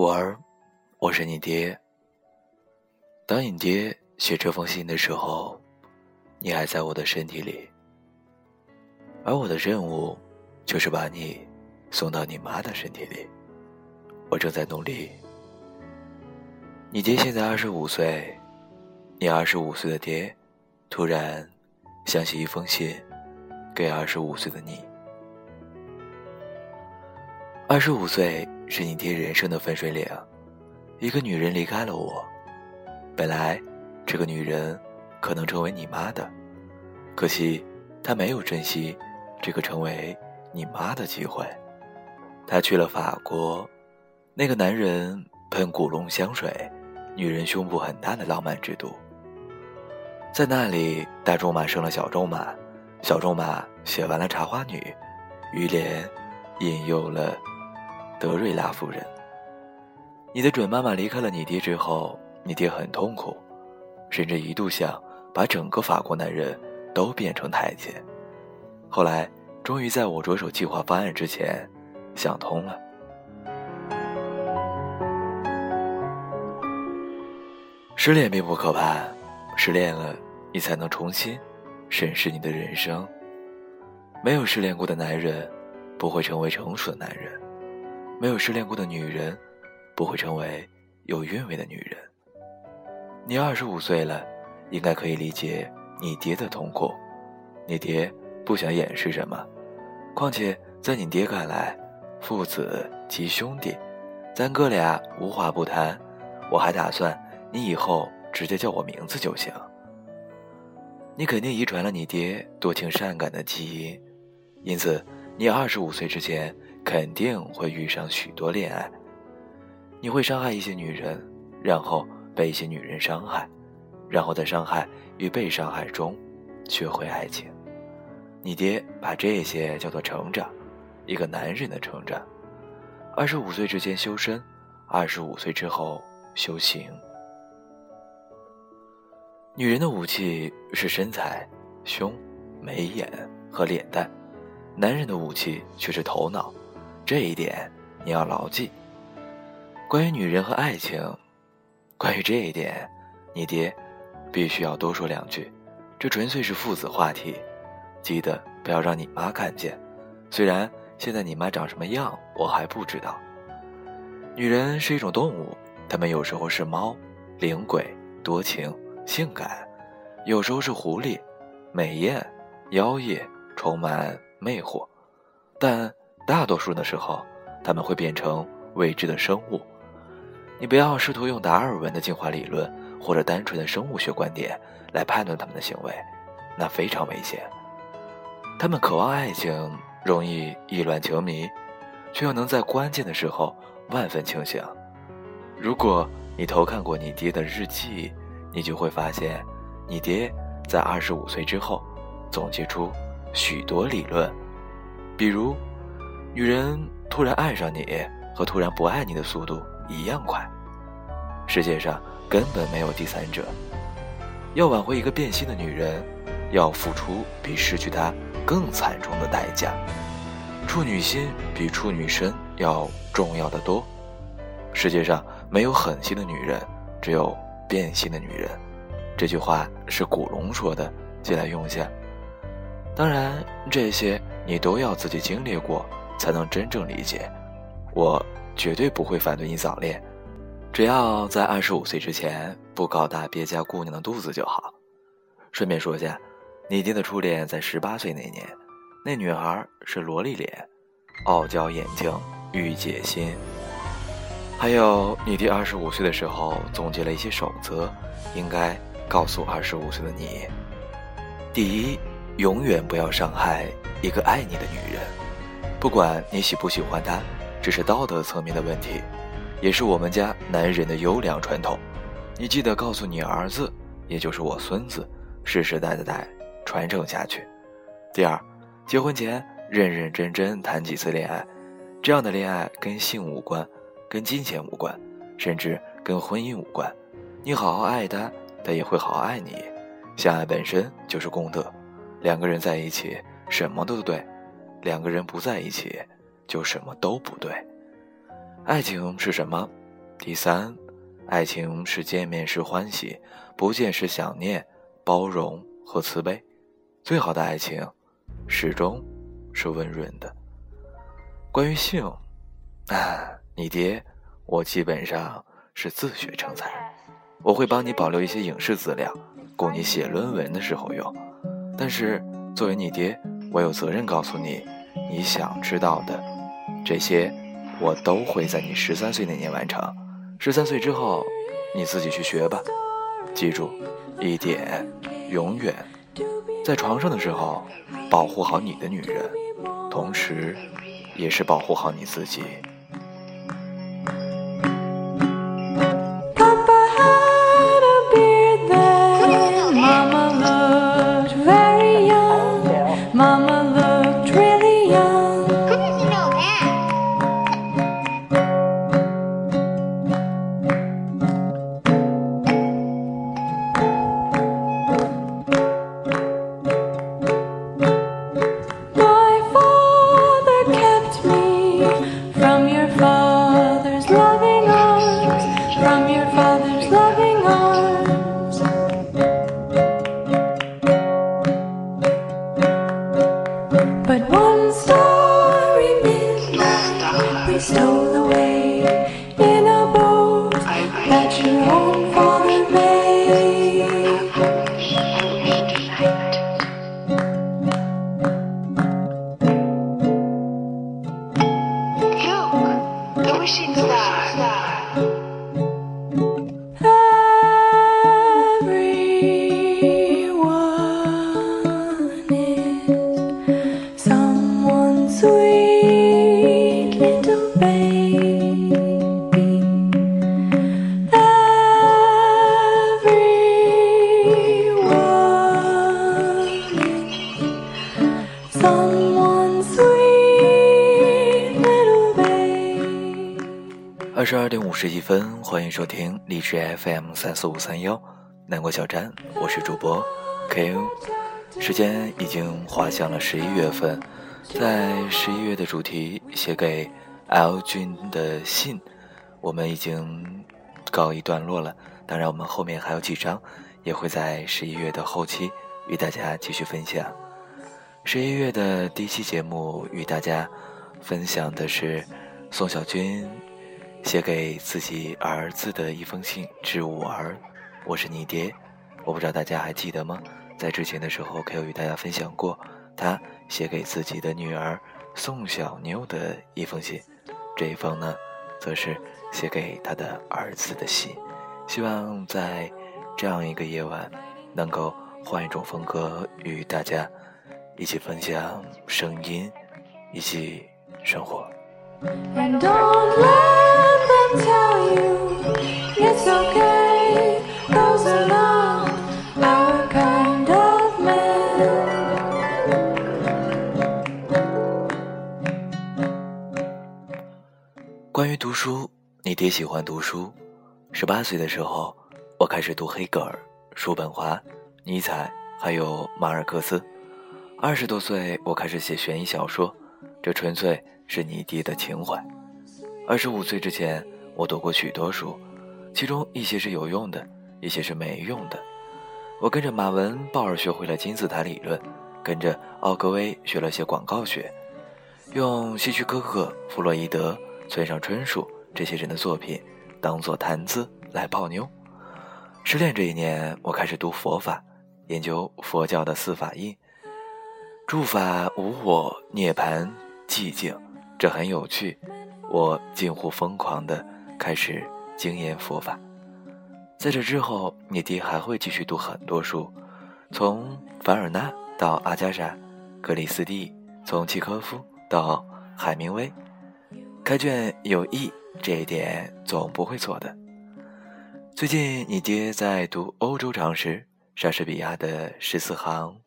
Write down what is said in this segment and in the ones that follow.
五儿，我是你爹。当你爹写这封信的时候，你还在我的身体里，而我的任务就是把你送到你妈的身体里。我正在努力。你爹现在二十五岁，你二十五岁的爹，突然想写一封信给二十五岁的你。二十五岁是你爹人生的分水岭，一个女人离开了我，本来这个女人可能成为你妈的，可惜她没有珍惜这个成为你妈的机会，她去了法国，那个男人喷古龙香水，女人胸部很大的浪漫之都，在那里大仲马生了小仲马，小仲马写完了茶花女，于连引诱了。德瑞拉夫人，你的准妈妈离开了你爹之后，你爹很痛苦，甚至一度想把整个法国男人都变成太监。后来，终于在我着手计划方案之前，想通了。失恋并不可怕，失恋了，你才能重新审视你的人生。没有失恋过的男人，不会成为成熟的男人。没有失恋过的女人，不会成为有韵味的女人。你二十五岁了，应该可以理解你爹的痛苦。你爹不想掩饰什么，况且在你爹看来，父子即兄弟，咱哥俩无话不谈。我还打算你以后直接叫我名字就行。你肯定遗传了你爹多情善感的基因，因此你二十五岁之前。肯定会遇上许多恋爱，你会伤害一些女人，然后被一些女人伤害，然后在伤害与被伤害中学会爱情。你爹把这些叫做成长，一个男人的成长。二十五岁之前修身，二十五岁之后修行。女人的武器是身材、胸、眉眼和脸蛋，男人的武器却是头脑。这一点你要牢记。关于女人和爱情，关于这一点，你爹必须要多说两句。这纯粹是父子话题，记得不要让你妈看见。虽然现在你妈长什么样我还不知道。女人是一种动物，她们有时候是猫，灵鬼、多情、性感；有时候是狐狸，美艳、妖冶、充满魅惑，但。大多数的时候，他们会变成未知的生物。你不要试图用达尔文的进化理论或者单纯的生物学观点来判断他们的行为，那非常危险。他们渴望爱情，容易意乱情迷，却又能在关键的时候万分清醒。如果你偷看过你爹的日记，你就会发现，你爹在二十五岁之后总结出许多理论，比如。女人突然爱上你和突然不爱你的速度一样快，世界上根本没有第三者。要挽回一个变心的女人，要付出比失去她更惨重的代价。处女心比处女身要重要的多。世界上没有狠心的女人，只有变心的女人。这句话是古龙说的，借来用下。当然，这些你都要自己经历过。才能真正理解，我绝对不会反对你早恋，只要在二十五岁之前不搞大别家姑娘的肚子就好。顺便说下，你爹的初恋在十八岁那年，那女孩是萝莉脸，傲娇眼睛，御姐心。还有你爹二十五岁的时候总结了一些守则，应该告诉二十五岁的你：第一，永远不要伤害一个爱你的女人。不管你喜不喜欢他，这是道德层面的问题，也是我们家男人的优良传统。你记得告诉你儿子，也就是我孙子，世世代代传承下去。第二，结婚前认认真真谈几次恋爱，这样的恋爱跟性无关，跟金钱无关，甚至跟婚姻无关。你好好爱他，他也会好好爱你。相爱本身就是功德，两个人在一起，什么都对。两个人不在一起，就什么都不对。爱情是什么？第三，爱情是见面时欢喜，不见时想念，包容和慈悲。最好的爱情，始终是温润的。关于性，啊，你爹，我基本上是自学成才，我会帮你保留一些影视资料，供你写论文的时候用。但是作为你爹，我有责任告诉你，你想知道的这些，我都会在你十三岁那年完成。十三岁之后，你自己去学吧。记住一点，永远在床上的时候，保护好你的女人，同时，也是保护好你自己。Oh. 二十二点五十一分，欢迎收听荔枝 FM 三四五三幺南国小站，我是主播 K.O。时间已经滑向了十一月份，在十一月的主题写给 L 君的信，我们已经告一段落了。当然，我们后面还有几张，也会在十一月的后期与大家继续分享。十一月的第一期节目与大家分享的是宋小军。写给自己儿子的一封信，致五儿，我是你爹。我不知道大家还记得吗？在之前的时候，可有与大家分享过他写给自己的女儿宋小妞的一封信。这一封呢，则是写给他的儿子的信。希望在这样一个夜晚，能够换一种风格与大家一起分享声音，一起生活。爹喜欢读书。十八岁的时候，我开始读黑格尔、叔本华、尼采，还有马尔克斯。二十多岁，我开始写悬疑小说，这纯粹是你爹的情怀。二十五岁之前。我读过许多书，其中一些是有用的，一些是没用的。我跟着马文·鲍尔学会了金字塔理论，跟着奥格威学了些广告学，用希区柯克、弗洛伊德、村上春树这些人的作品当做谈资来泡妞。失恋这一年，我开始读佛法，研究佛教的四法印，诸法无我、涅槃、寂静，这很有趣。我近乎疯狂的。开始精研佛法，在这之后，你爹还会继续读很多书，从凡尔纳到阿加莎、格里斯蒂，从契科夫到海明威，开卷有益，这一点总不会错的。最近，你爹在读欧洲常识，莎士比亚的十四行，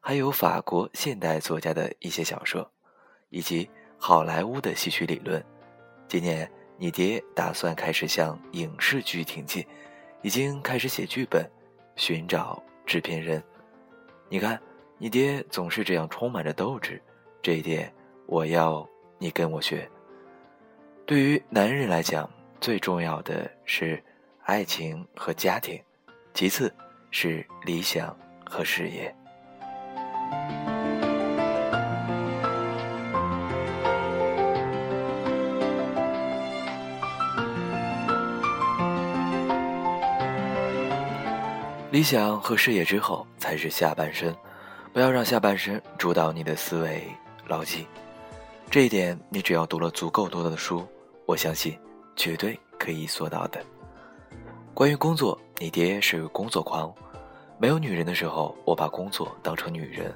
还有法国现代作家的一些小说，以及好莱坞的戏曲理论。今年。你爹打算开始向影视剧挺进，已经开始写剧本，寻找制片人。你看，你爹总是这样充满着斗志，这一点我要你跟我学。对于男人来讲，最重要的是爱情和家庭，其次是理想和事业。理想和事业之后才是下半身，不要让下半身主导你的思维，牢记这一点。你只要读了足够多的书，我相信绝对可以做到的。关于工作，你爹是工作狂，没有女人的时候，我把工作当成女人；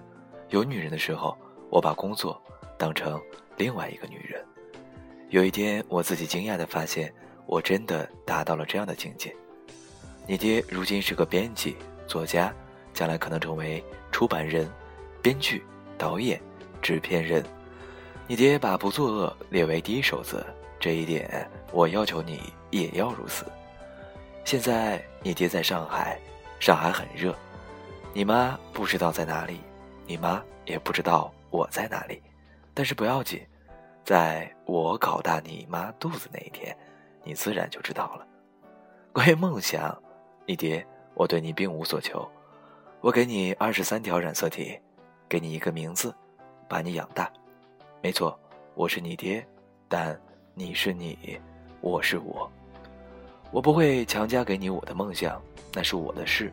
有女人的时候，我把工作当成另外一个女人。有一天，我自己惊讶地发现，我真的达到了这样的境界。你爹如今是个编辑、作家，将来可能成为出版人、编剧、导演、制片人。你爹把不作恶列为第一守则，这一点我要求你也要如此。现在你爹在上海，上海很热，你妈不知道在哪里，你妈也不知道我在哪里，但是不要紧，在我搞大你妈肚子那一天，你自然就知道了。关于梦想。你爹，我对你并无所求，我给你二十三条染色体，给你一个名字，把你养大。没错，我是你爹，但你是你，我是我。我不会强加给你我的梦想，那是我的事，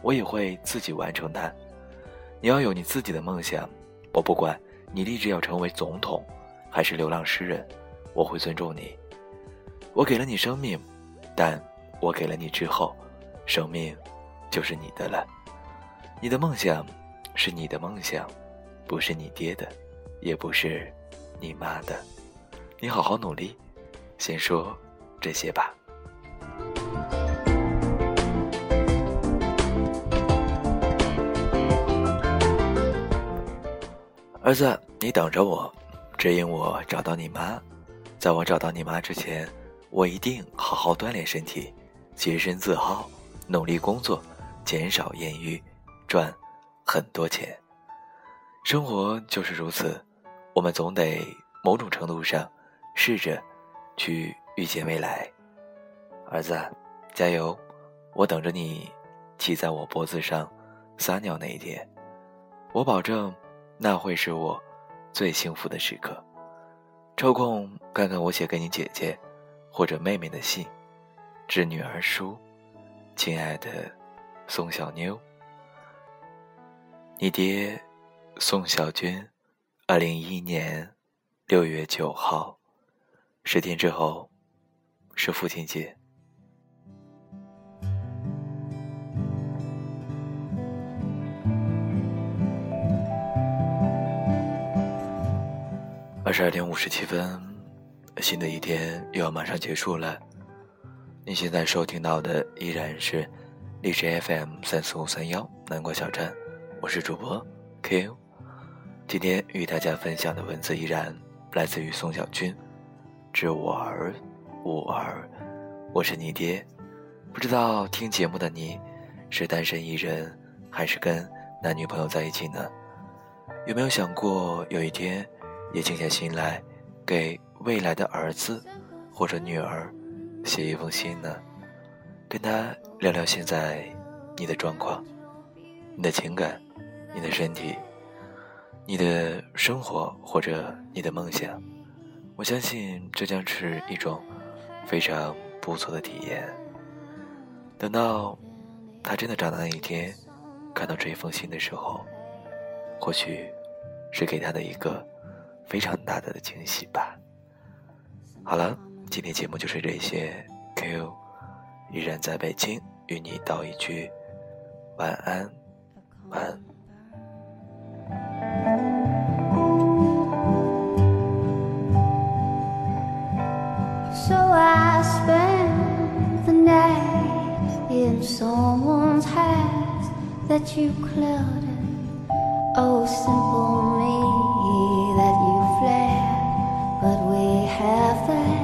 我也会自己完成它。你要有你自己的梦想，我不管你立志要成为总统，还是流浪诗人，我会尊重你。我给了你生命，但我给了你之后。生命就是你的了，你的梦想是你的梦想，不是你爹的，也不是你妈的。你好好努力，先说这些吧。儿子，你等着我，指引我找到你妈。在我找到你妈之前，我一定好好锻炼身体，洁身自好。努力工作，减少艳遇，赚很多钱。生活就是如此，我们总得某种程度上试着去遇见未来。儿子，加油！我等着你骑在我脖子上撒尿那一天，我保证那会是我最幸福的时刻。抽空看看我写给你姐姐或者妹妹的信，致女儿书。亲爱的宋小妞，你爹宋小军，二零一一年六月九号，十天之后是父亲节。二十二点五十七分，新的一天又要马上结束了。你现在收听到的依然是荔枝 FM 三四五三幺南瓜小站，我是主播 Q。今天与大家分享的文字依然来自于宋小军，致我儿，吾儿，我是你爹。不知道听节目的你是单身一人，还是跟男女朋友在一起呢？有没有想过有一天也静下心来，给未来的儿子或者女儿？写一封信呢，跟他聊聊现在你的状况、你的情感、你的身体、你的生活或者你的梦想。我相信这将是一种非常不错的体验。等到他真的长大那一天，看到这一封信的时候，或许是给他的一个非常大的惊喜吧。好了。今天节目就是这些，Q 依然在北京，与你道一句晚安，晚安。I spend the night in someone's house that you clouded. Oh, simple me that you fled, but we have that.